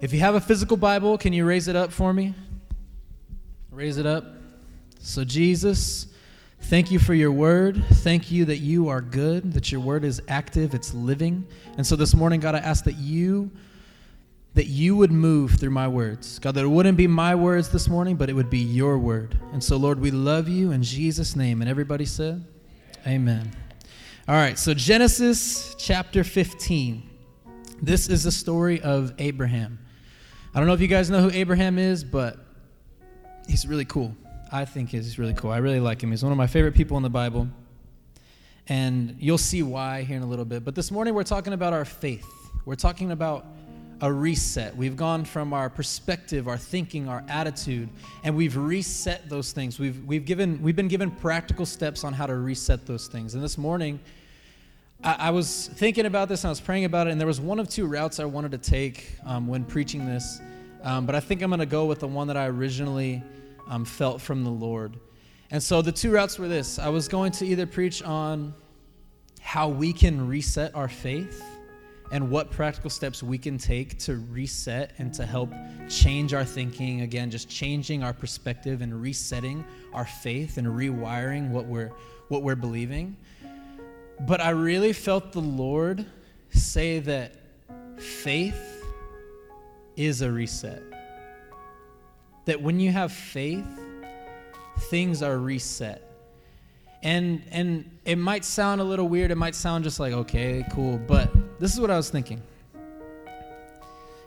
If you have a physical Bible, can you raise it up for me? Raise it up. So, Jesus, thank you for your word. Thank you that you are good, that your word is active, it's living. And so this morning, God, I ask that you that you would move through my words. God, that it wouldn't be my words this morning, but it would be your word. And so, Lord, we love you in Jesus' name. And everybody said, Amen. All right, so Genesis chapter 15. This is the story of Abraham. I don't know if you guys know who Abraham is, but he's really cool. I think he's really cool. I really like him. He's one of my favorite people in the Bible. And you'll see why here in a little bit. But this morning we're talking about our faith. We're talking about a reset. We've gone from our perspective, our thinking, our attitude, and we've reset those things. We've, we've, given, we've been given practical steps on how to reset those things. And this morning, I, was thinking about this and I was praying about it, and there was one of two routes I wanted to take um, when preaching this. Um, but I think I'm going to go with the one that I originally um, felt from the Lord. And so the two routes were this I was going to either preach on how we can reset our faith and what practical steps we can take to reset and to help change our thinking again just changing our perspective and resetting our faith and rewiring what we're what we're believing but i really felt the lord say that faith is a reset. That when you have faith things are reset. And and it might sound a little weird. It might sound just like okay cool. But this is what i was thinking.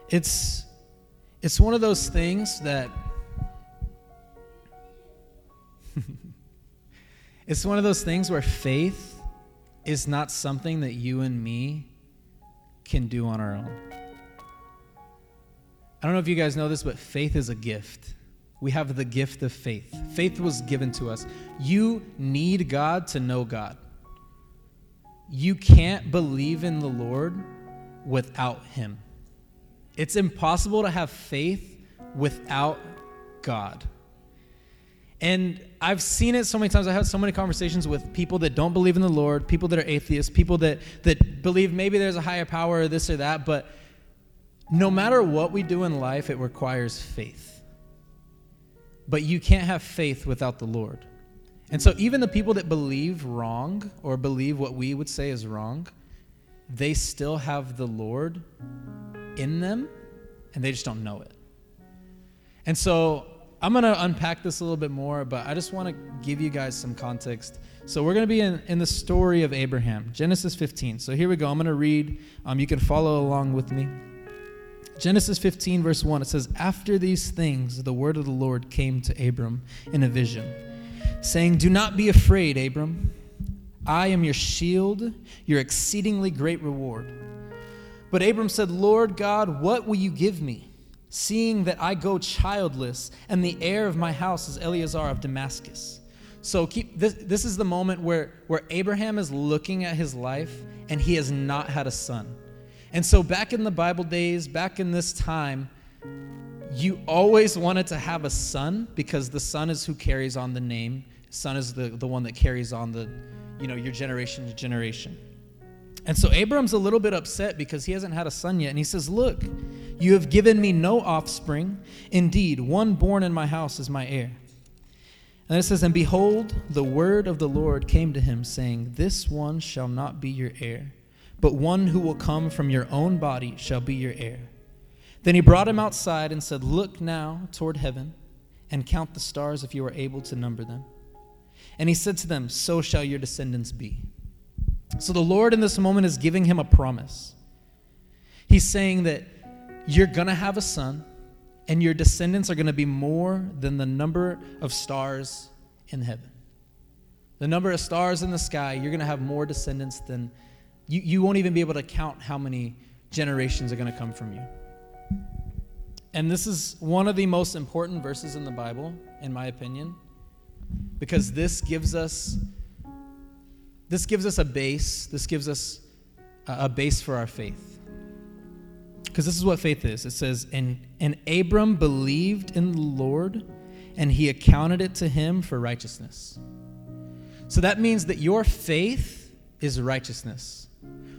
It's it's one of those things that it's one of those things where faith is not something that you and me can do on our own i don't know if you guys know this but faith is a gift we have the gift of faith. Faith was given to us. You need God to know God. You can't believe in the Lord without Him. It's impossible to have faith without God. And I've seen it so many times. I have so many conversations with people that don't believe in the Lord, people that are atheists, people that, that believe maybe there's a higher power or this or that, but no matter what we do in life, it requires faith. But you can't have faith without the Lord. And so, even the people that believe wrong or believe what we would say is wrong, they still have the Lord in them and they just don't know it. And so, I'm to unpack this a little bit more, but I just want to give you guys some context. So, we're to be in, in the story of Abraham, Genesis 15. So, here we go. I'm to read. Um, you can follow along with me. Genesis 15, verse 1, it says, After these things, the word of the Lord came to Abram in a vision, saying, Do not be afraid, Abram. I am your shield, your exceedingly great reward. But Abram said, Lord God, what will you give me, seeing that I go childless, and the heir of my house is Eliezer of Damascus? So keep this this is the moment where, where Abraham is looking at his life and he has not had a son. And so, back in the Bible days, back in this time, you always wanted to have a son because the son is who carries on the name. Son is the, the one that carries on the, you know, your generation to generation. And so Abram's a little bit upset because he hasn't had a son yet. And he says, Look, you have given me no offspring. Indeed, one born in my house is my heir. And it says, And behold, the word of the Lord came to him, saying, This one shall not be your heir but one who will come from your own body shall be your heir. Then he brought him outside and said, Look now toward heaven and count the stars if you are able to number them. And he said to them, So shall your descendants be. So the Lord in this moment is giving him a promise. He's saying that you're going to have a son, and your descendants are going to be more than the number of stars in heaven. The number of stars in the sky, you're going to have more descendants than you, you won't even be able to count how many generations are going to come from you. And this is one of the most important verses in the Bible, in my opinion, because this gives us this gives us a base. This gives us a base for our faith. Because this is what faith is. It says, and, and Abram believed in the Lord, and he accounted it to him for righteousness. So that means that your faith is righteousness.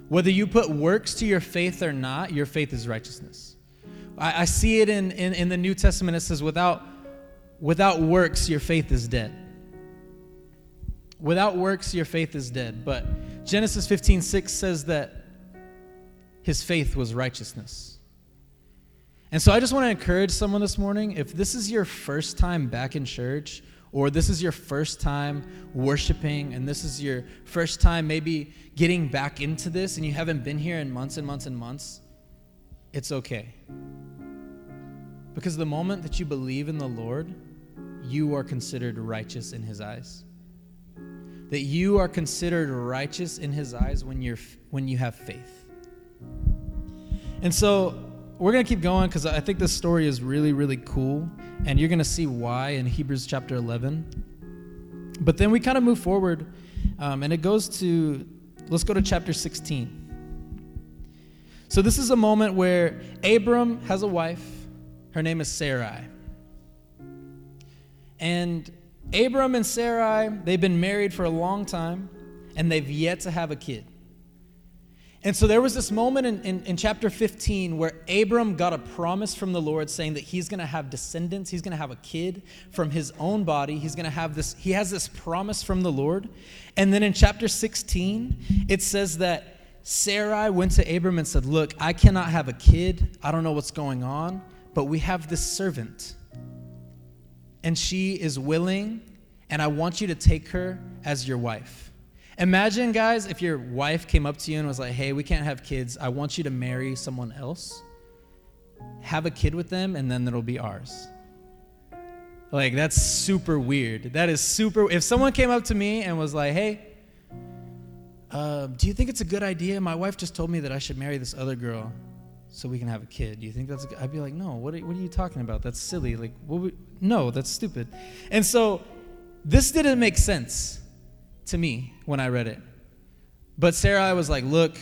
Whether you put works to your faith or not, your faith is righteousness. I, I see it in, in, in the New Testament. It says, without, without works, your faith is dead. Without works, your faith is dead. But Genesis 15 6 says that his faith was righteousness. And so I just want to encourage someone this morning if this is your first time back in church, or this is your first time worshiping, and this is your first time maybe getting back into this, and you haven't been here in months and months and months, it's okay. Because the moment that you believe in the Lord, you are considered righteous in His eyes. That you are considered righteous in His eyes when, you're, when you have faith. And so we're going to keep going because I think this story is really, really cool. And you're going to see why in Hebrews chapter 11. But then we kind of move forward, um, and it goes to, let's go to chapter 16. So this is a moment where Abram has a wife. Her name is Sarai. And Abram and Sarai, they've been married for a long time, and they've yet to have a kid. And so there was this moment in, in, in, chapter 15 where Abram got a promise from the Lord saying that he's going to have descendants. He's going to have a kid from his own body. He's going to have this, he has this promise from the Lord. And then in chapter 16, it says that Sarai went to Abram and said, Look, I cannot have a kid. I don't know what's going on, but we have this servant. And she is willing, and I want you to take her as your wife. Imagine, guys, if your wife came up to you and was like, hey, we can't have kids. I want you to marry someone else, have a kid with them, and then it'll be ours. Like, that's super weird. That is super. If someone came up to me and was like, hey, uh, do you think it's a good idea? My wife just told me that I should marry this other girl so we can have a kid. Do you think that's? Good? I'd be like, no. What are, what are you talking about? That's silly. Like, we, no, that's stupid. And so, this didn't make sense to me when I read it. But Sarah was like, look,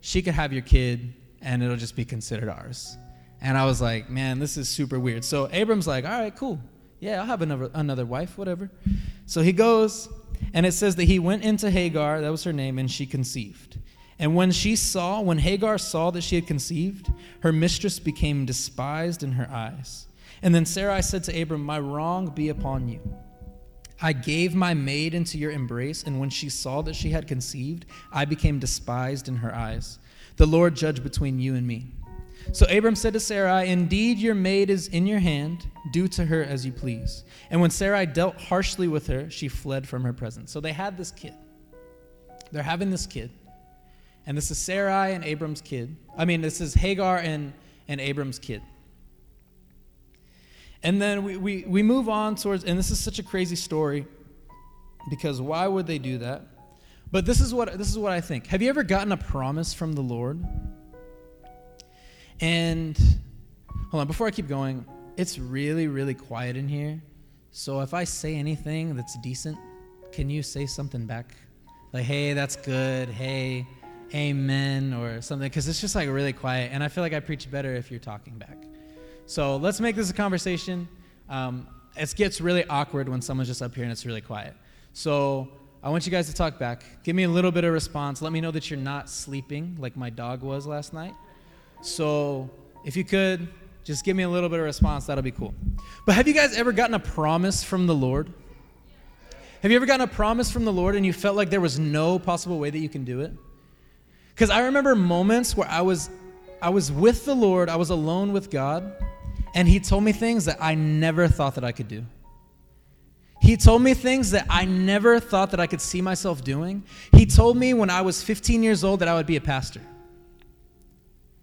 she could have your kid and it'll just be considered ours. And I was like, man, this is super weird. So Abram's like, all right, cool. Yeah, I'll have another, another wife, whatever. So he goes, and it says that he went into Hagar, that was her name, and she conceived. And when she saw, when Hagar saw that she had conceived, her mistress became despised in her eyes. And then Sarai said to Abram, My wrong be upon you. I gave my maid into your embrace, and when she saw that she had conceived, I became despised in her eyes. The Lord judge between you and me. So Abram said to Sarai, Indeed, your maid is in your hand. Do to her as you please. And when Sarai dealt harshly with her, she fled from her presence. So they had this kid. They're having this kid. And this is Sarai and Abram's kid. I mean, this is Hagar and, and Abram's kid. And then we, we, we move on towards, and this is such a crazy story because why would they do that? But this is what this is what I think. Have you ever gotten a promise from the Lord? And hold on, before I keep going, it's really, really quiet in here. So if I say anything that's decent, can you say something back? Like, hey, that's good. Hey, amen, or something. Because it's just like really quiet. And I feel like I preach better if you're talking back. So let's make this a conversation. Um, it gets really awkward when someone's just up here and it's really quiet. So I want you guys to talk back. Give me a little bit of response. Let me know that you're not sleeping like my dog was last night. So if you could, just give me a little bit of response. That'll be cool. But have you guys ever gotten a promise from the Lord? Have you ever gotten a promise from the Lord and you felt like there was no possible way that you can do it? Because I remember moments where I was I was with the Lord, I was alone with God, and He told me things that I never thought that I could do. He told me things that I never thought that I could see myself doing. He told me when I was 15 years old that I would be a pastor.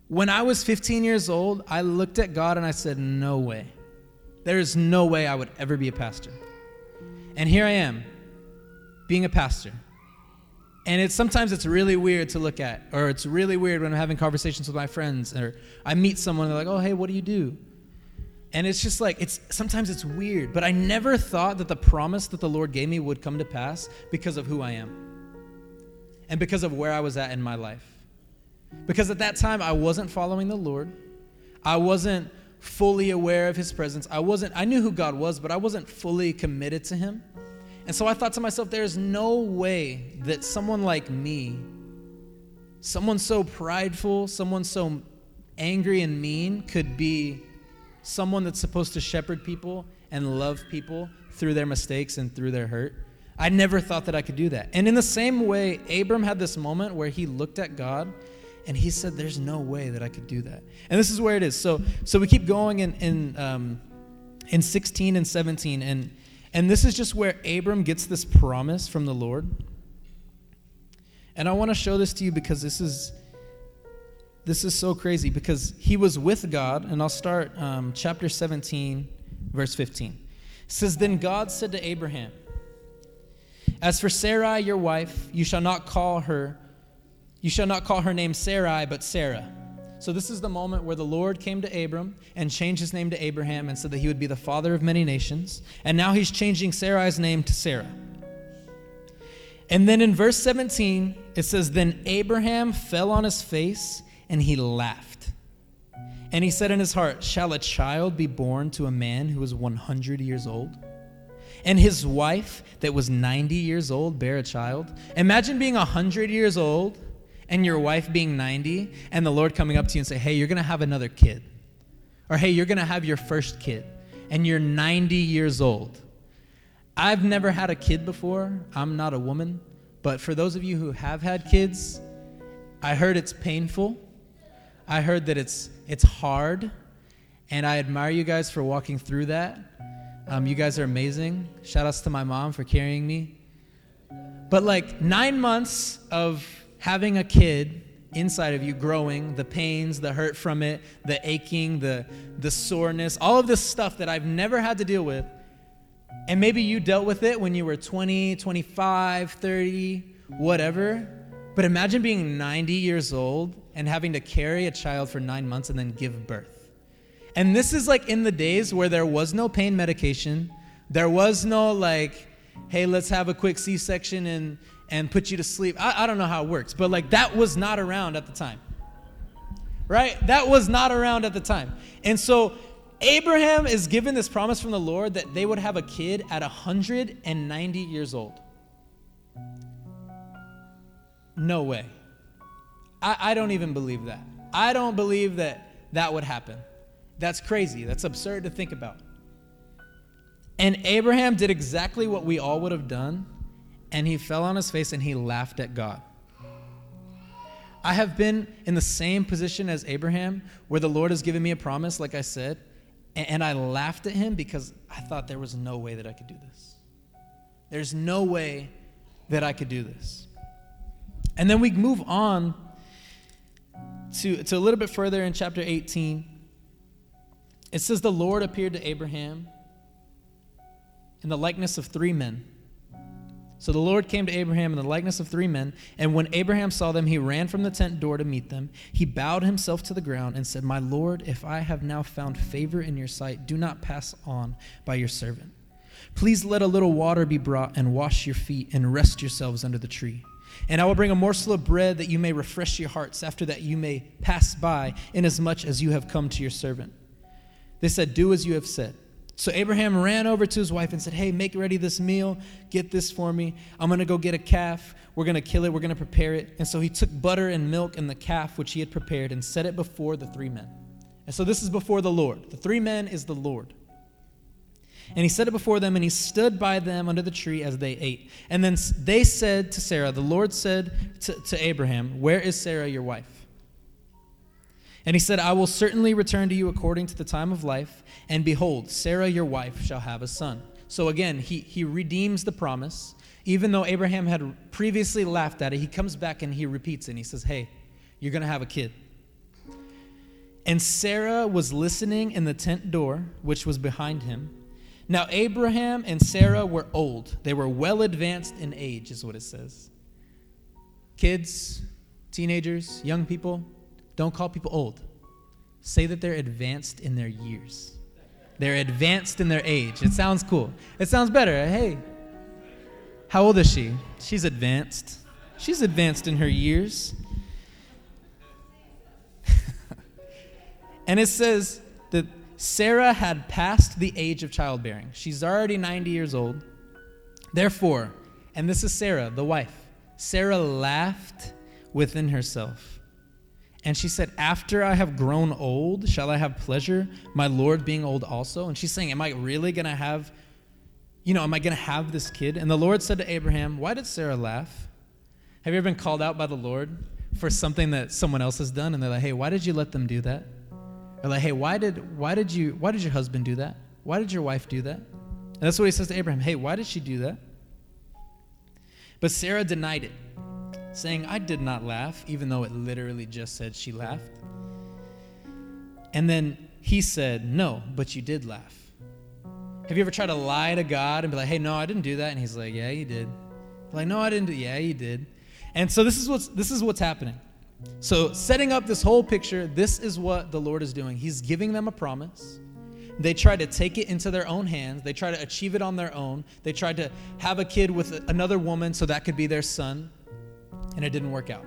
When I was 15 years old, I looked at God and I said, No way. There is no way I would ever be a pastor. And here I am, being a pastor. And it's sometimes it's really weird to look at, or it's really weird when I'm having conversations with my friends, or I meet someone, and they're like, "Oh, hey, what do you do?" And it's just like it's sometimes it's weird, but I never thought that the promise that the Lord gave me would come to pass because of who I am, and because of where I was at in my life. Because at that time I wasn't following the Lord, I wasn't fully aware of His presence. I wasn't. I knew who God was, but I wasn't fully committed to Him. And so I thought to myself, there is no way that someone like me, someone so prideful, someone so angry and mean could be someone that's supposed to shepherd people and love people through their mistakes and through their hurt. I never thought that I could do that. And in the same way, Abram had this moment where he looked at God and he said, There's no way that I could do that. And this is where it is. So, so we keep going in, in, um, in 16 and 17. And, and this is just where Abram gets this promise from the Lord. And I want to show this to you because this is this is so crazy because he was with God, and I'll start um, chapter 17, verse 15. It says, Then God said to Abraham, As for Sarai, your wife, you shall not call her, you shall not call her name Sarai, but Sarah. So this is the moment where the Lord came to Abram and changed his name to Abraham and said that he would be the father of many nations. And now he's changing Sarai's name to Sarah. And then in verse 17, it says, Then Abraham fell on his face and he laughed. And he said in his heart, Shall a child be born to a man who is 100 years old? And his wife, that was 90 years old, bear a child? Imagine being 100 years old and your wife being 90, and the Lord coming up to you and say, Hey, you're going to have another kid. Or hey, you're going to have your first kid, and you're 90 years old. I've never had a kid before. I'm not a woman. But for those of you who have had kids, I heard it's painful. I heard that it's it's hard, and I admire you guys for walking through that. Um, you guys are amazing. Shout outs to my mom for carrying me. But like nine months of having a kid inside of you growing, the pains, the hurt from it, the aching, the the soreness, all of this stuff that I've never had to deal with. And maybe you dealt with it when you were 20, 25, 30, whatever. But imagine being 90 years old and having to carry a child for nine months and then give birth. And this is like in the days where there was no pain medication, there was no like, hey, let's have a quick C section and, and put you to sleep. I, I don't know how it works, but like that was not around at the time. Right? That was not around at the time. And so Abraham is given this promise from the Lord that they would have a kid at 190 years old. No way. I, I don't even believe that. I don't believe that that would happen. That's crazy. That's absurd to think about. And Abraham did exactly what we all would have done, and he fell on his face and he laughed at God. I have been in the same position as Abraham, where the Lord has given me a promise, like I said, and I laughed at him because I thought there was no way that I could do this. There's no way that I could do this. And then we move on to, to a little bit further in chapter 18, it says, The Lord appeared to Abraham in the likeness of three men. So the Lord came to Abraham in the likeness of three men, and when Abraham saw them, he ran from the tent door to meet them. He bowed himself to the ground and said, My Lord, if I have now found favor in your sight, do not pass on by your servant. Please let a little water be brought and wash your feet and rest yourselves under the tree. And I will bring a morsel of bread that you may refresh your hearts. After that, you may pass by, inasmuch as you have come to your servant. They said, Do as you have said. So Abraham ran over to his wife and said, Hey, make ready this meal. Get this for me. I'm going to go get a calf. We're going to kill it. We're going to prepare it. And so he took butter and milk and the calf which he had prepared and set it before the three men. And so this is before the Lord. The three men is the Lord. And he set it before them, and he stood by them under the tree as they ate. And then they said to Sarah, The Lord said to, to Abraham, Where is Sarah, your wife? And he said, I will certainly return to you according to the time of life, and behold, Sarah, your wife, shall have a son. So again, he, he redeems the promise. Even though Abraham had previously laughed at it, he comes back and he repeats it, and he says, Hey, you're going to have a kid. And Sarah was listening in the tent door, which was behind him. Now, Abraham and Sarah were old. They were well advanced in age, is what it says. Kids, teenagers, young people, don't call people old. Say that they're advanced in their years. They're advanced in their age. It sounds cool. It sounds better. Hey, how old is she? She's advanced. She's advanced in her years. and it says Sarah had passed the age of childbearing. She's already 90 years old. Therefore, and this is Sarah, the wife, Sarah laughed within herself And she said, After I have grown old, shall I have pleasure, my Lord being old also? And she's saying, Am I really going to have, you know, am I going to have this kid? And the Lord said to Abraham, Why did Sarah laugh? Have you ever been called out by the Lord for something that someone else has done? And they're like, Hey, why did you let them do that? Or like, Hey, why did, why did you, why did your husband do that? Why did your wife do that? And that's what he says to Abraham. Hey, why did she do that? But Sarah denied it saying, I did not laugh, even though it literally just said she laughed. And then he said, No, but you did laugh. Have you ever tried to lie to God and be like, Hey, no, I didn't do that? And he's like, Yeah, you did. Like, no, I didn't do Yeah, you did. And so this is what's this is what's happening. So setting up this whole picture, this is what the Lord is doing. He's giving them a promise. They try to take it into their own hands. They try to achieve it on their own. They tried to have a kid with another woman so that could be their son and it didn't work out.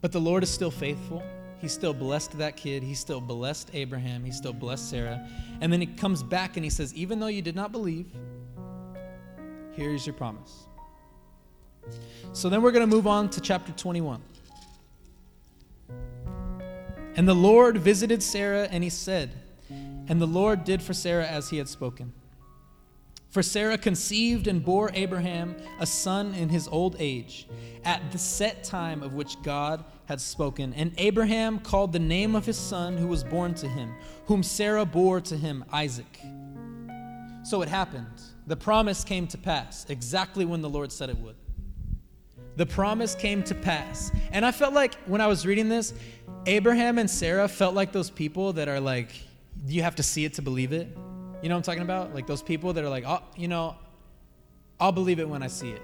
But the Lord is still faithful. He still blessed that kid. He still blessed Abraham. He still blessed Sarah. And then he comes back and he says, Even though you did not believe, here is your promise. So then we're going to move on to chapter 21. And the Lord visited Sarah and he said, And the Lord did for Sarah as he had spoken. For Sarah conceived and bore Abraham a son in his old age, at the set time of which God had spoken. And Abraham called the name of his son who was born to him, whom Sarah bore to him, Isaac. So it happened. The promise came to pass exactly when the Lord said it would. The promise came to pass. And I felt like when I was reading this, Abraham and Sarah felt like those people that are like, you have to see it to believe it. You know what I'm talking about? Like those people that are like, oh, you know, I'll believe it when I see it.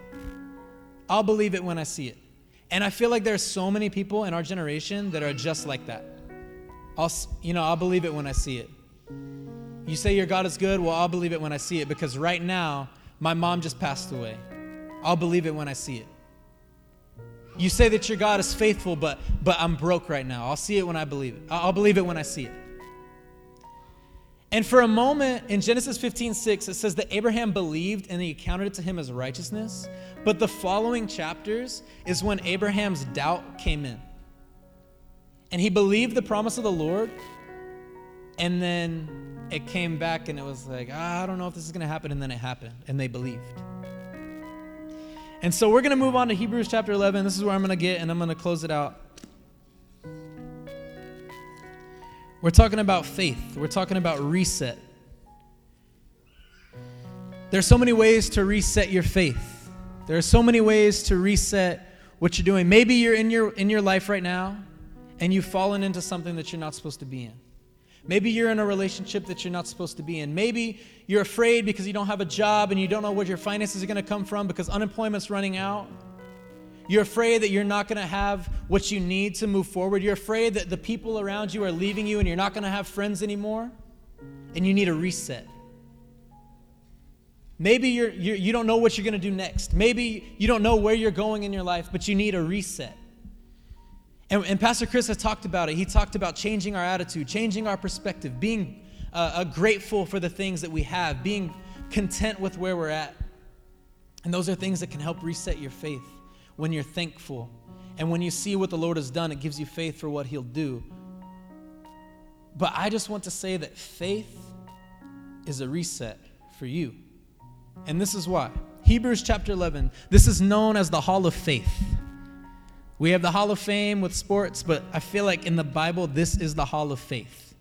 I'll believe it when I see it. And I feel like there's so many people in our generation that are just like that. I'll, you know, I'll believe it when I see it. You say your God is good, well, I'll believe it when I see it because right now, my mom just passed away. I'll believe it when I see it. You say that your God is faithful, but but I'm broke right now. I'll see it when I believe it. I'll believe it when I see it. And for a moment in Genesis 15, 6, it says that Abraham believed and he counted it to him as righteousness. But the following chapters is when Abraham's doubt came in. And he believed the promise of the Lord, and then it came back and it was like, ah, I don't know if this is going to happen. And then it happened, and they believed. And so we're going to move on to Hebrews chapter 11. This is where I'm going to get, and I'm going to close it out. We're talking about faith, we're talking about reset. There's so many ways to reset your faith. There are so many ways to reset what you're doing. Maybe you're in your in your life right now and you've fallen into something that you're not supposed to be in. Maybe you're in a relationship that you're not supposed to be in. Maybe you're afraid because you don't have a job and you don't know where your finances are going to come from because unemployment's running out. You're afraid that you're not going to have what you need to move forward. You're afraid that the people around you are leaving you and you're not going to have friends anymore. And you need a reset. Maybe you're, you're, you don't know what you're going to do next. Maybe you don't know where you're going in your life, but you need a reset. And, and Pastor Chris has talked about it. He talked about changing our attitude, changing our perspective, being uh, uh, grateful for the things that we have, being content with where we're at. And those are things that can help reset your faith when you're thankful. And when you see what the Lord has done, it gives you faith for what He'll do. But I just want to say that faith is a reset for you. And this is why. Hebrews chapter 11, this is known as the Hall of Faith. We have the Hall of Fame with sports, but I feel like in the Bible, this is the Hall of Faith.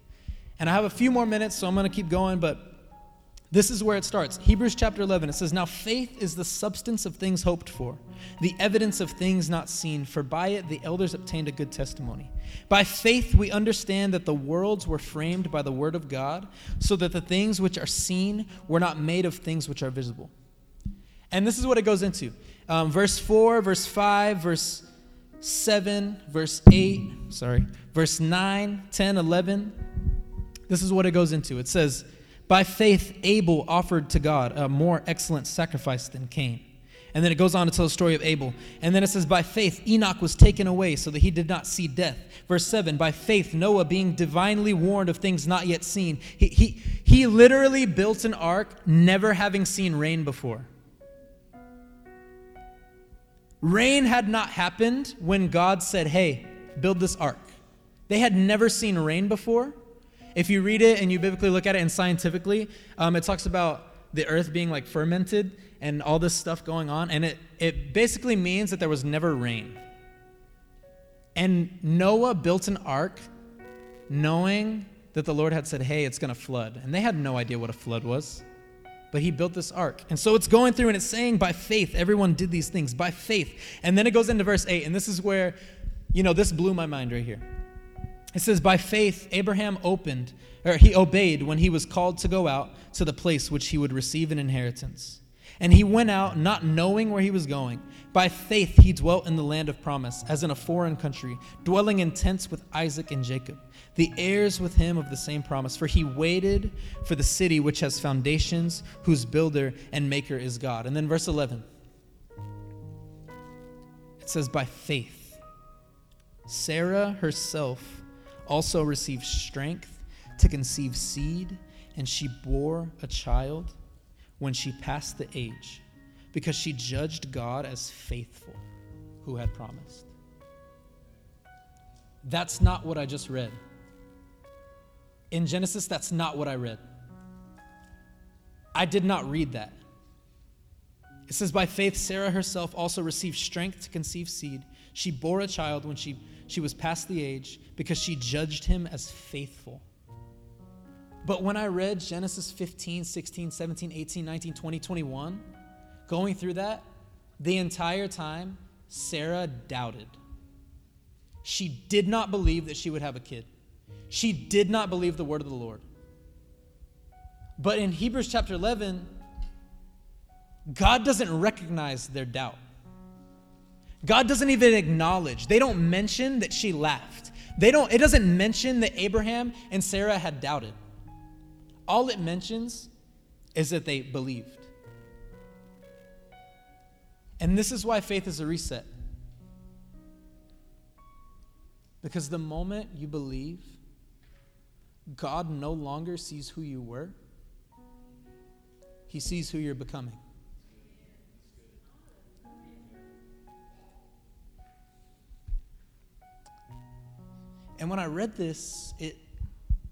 And I have a few more minutes, so I'm going to keep going, but this is where it starts. Hebrews chapter 11. It says, Now faith is the substance of things hoped for, the evidence of things not seen, for by it the elders obtained a good testimony. By faith we understand that the worlds were framed by the word of God, so that the things which are seen were not made of things which are visible. And this is what it goes into um, verse 4, verse 5, verse 7, verse 8, sorry, verse 9, 10, 11. This is what it goes into. It says, by faith, Abel offered to God a more excellent sacrifice than Cain. And then it goes on to tell the story of Abel. And then it says, By faith, Enoch was taken away so that he did not see death. Verse 7 By faith, Noah, being divinely warned of things not yet seen, he, he, he literally built an ark never having seen rain before. Rain had not happened when God said, Hey, build this ark. They had never seen rain before. If you read it and you biblically look at it and scientifically, um, it talks about the earth being like fermented and all this stuff going on. And it, it basically means that there was never rain. And Noah built an ark knowing that the Lord had said, Hey, it's going to flood. And they had no idea what a flood was. But he built this ark. And so it's going through and it's saying, By faith, everyone did these things, by faith. And then it goes into verse 8. And this is where, you know, this blew my mind right here. It says, By faith, Abraham opened, or he obeyed when he was called to go out to the place which he would receive an inheritance. And he went out not knowing where he was going. By faith, he dwelt in the land of promise, as in a foreign country, dwelling in tents with Isaac and Jacob, the heirs with him of the same promise. For he waited for the city which has foundations, whose builder and maker is God. And then verse 11 it says, By faith, Sarah herself also received strength to conceive seed, and she bore a child when she passed the age, because she judged God as faithful who had promised. That's not what I just read. In Genesis, that's not what I read. I did not read that. It says, By faith, Sarah herself also received strength to conceive seed. She bore a child when she, she was past the age because she judged him as faithful. But when I read Genesis 15, 16, 17, 18, 19, 20, 21, going through that, the entire time, Sarah doubted. She did not believe that she would have a kid. She did not believe the word of the Lord. But in Hebrews chapter 11, God doesn't recognize their doubt. God doesn't even acknowledge. They don't mention that she laughed. They don't it doesn't mention that Abraham and Sarah had doubted. All it mentions is that they believed. And this is why faith is a reset. Because the moment you believe, God no longer sees who you were, He sees who you're becoming. And when I read this, it,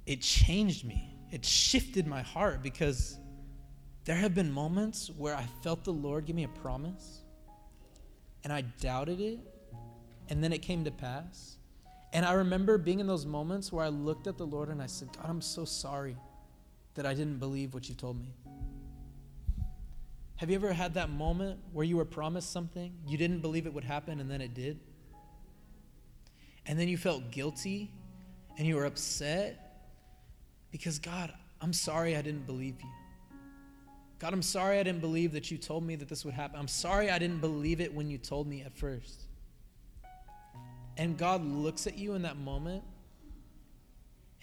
it changed me. It shifted my heart because there have been moments where I felt the Lord give me a promise and I doubted it, and then it came to pass. And I remember being in those moments where I looked at the Lord and I said, God, I'm so sorry that I didn't believe what you told me. Have you ever had that moment where you were promised something, you didn't believe it would happen, and then it did? And then you felt guilty and you were upset because, God, I'm sorry I didn't believe you. God, I'm sorry I didn't believe that you told me that this would happen. I'm sorry I didn't believe it when you told me at first. And God looks at you in that moment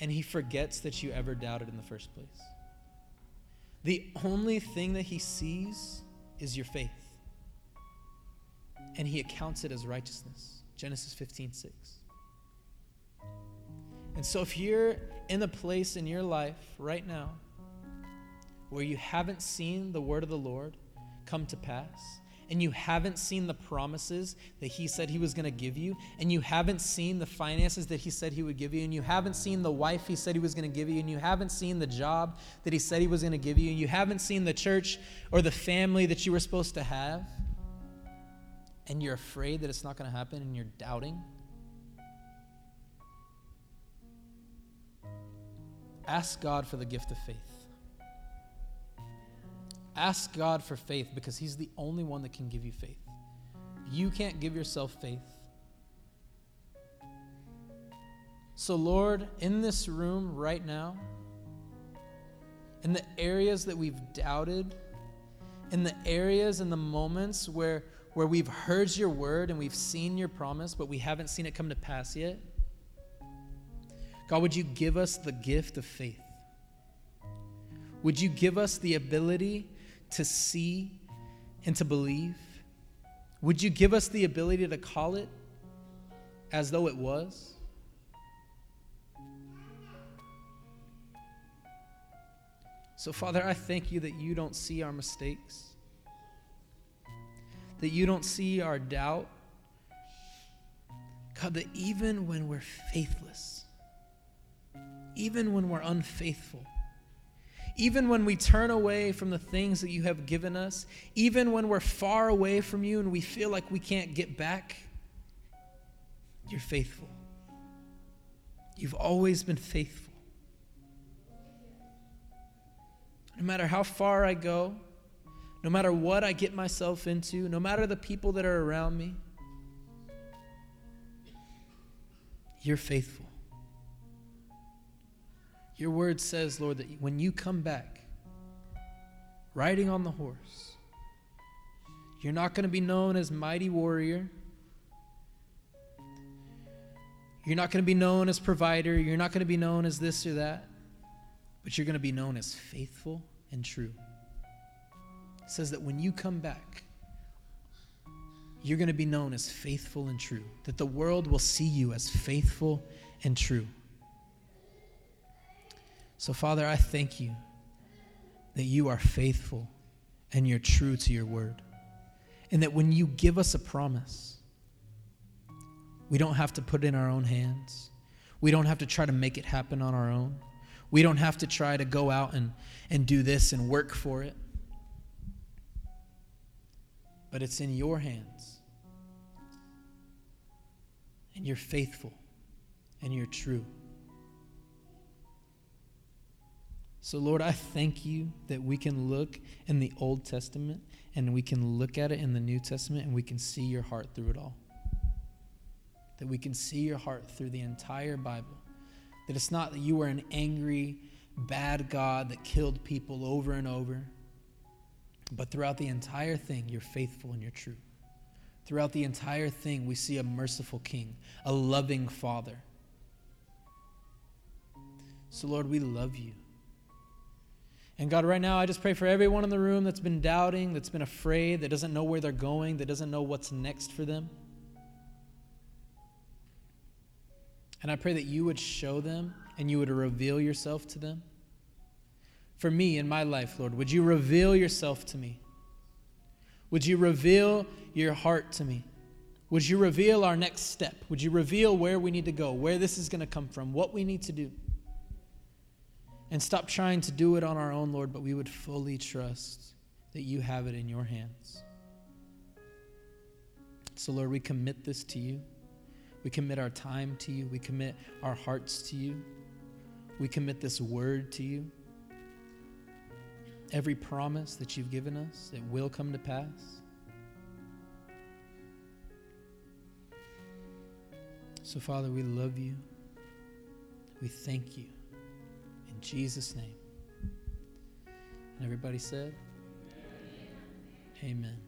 and he forgets that you ever doubted in the first place. The only thing that he sees is your faith. And he accounts it as righteousness. Genesis 15, 6. And so, if you're in a place in your life right now where you haven't seen the word of the Lord come to pass, and you haven't seen the promises that He said He was going to give you, and you haven't seen the finances that He said He would give you, and you haven't seen the wife He said He was going to give you, and you haven't seen the job that He said He was going to give you, and you haven't seen the church or the family that you were supposed to have, and you're afraid that it's not going to happen, and you're doubting Ask God for the gift of faith. Ask God for faith because He's the only one that can give you faith. You can't give yourself faith. So, Lord, in this room right now, in the areas that we've doubted, in the areas and the moments where, where we've heard your word and we've seen your promise, but we haven't seen it come to pass yet, God, would you give us the gift of faith? Would you give us the ability to see and to believe? Would you give us the ability to call it as though it was? So, Father, I thank you that you don't see our mistakes, that you don't see our doubt. God, that even when we're faithless, even when we're unfaithful, even when we turn away from the things that you have given us, even when we're far away from you and we feel like we can't get back, you're faithful. You've always been faithful. No matter how far I go, no matter what I get myself into, no matter the people that are around me, you're faithful. Your word says, Lord, that when you come back, riding on the horse, you're not going to be known as mighty warrior. You're not going to be known as provider. You're not going to be known as this or that. But you're going to be known as faithful and true. It says that when you come back, you're going to be known as faithful and true, that the world will see you as faithful and true. So, Father, I thank you that you are faithful and you're true to your word. And that when you give us a promise, we don't have to put it in our own hands. We don't have to try to make it happen on our own. We don't have to try to go out and, and do this and work for it. But it's in your hands. And you're faithful and you're true. So, Lord, I thank you that we can look in the Old Testament and we can look at it in the New Testament and we can see your heart through it all. That we can see your heart through the entire Bible. That it's not that you were an angry, bad God that killed people over and over, but throughout the entire thing, you're faithful and you're true. Throughout the entire thing, we see a merciful King, a loving Father. So, Lord, we love you. And God, right now, I just pray for everyone in the room that's been doubting, that's been afraid, that doesn't know where they're going, that doesn't know what's next for them. And I pray that you would show them and you would reveal yourself to them. For me in my life, Lord, would you reveal yourself to me? Would you reveal your heart to me? Would you reveal our next step? Would you reveal where we need to go, where this is going to come from, what we need to do? And stop trying to do it on our own, Lord, but we would fully trust that you have it in your hands. So, Lord, we commit this to you. We commit our time to you. We commit our hearts to you. We commit this word to you. Every promise that you've given us, it will come to pass. So, Father, we love you. We thank you. Jesus' name. And everybody said, Amen. Amen.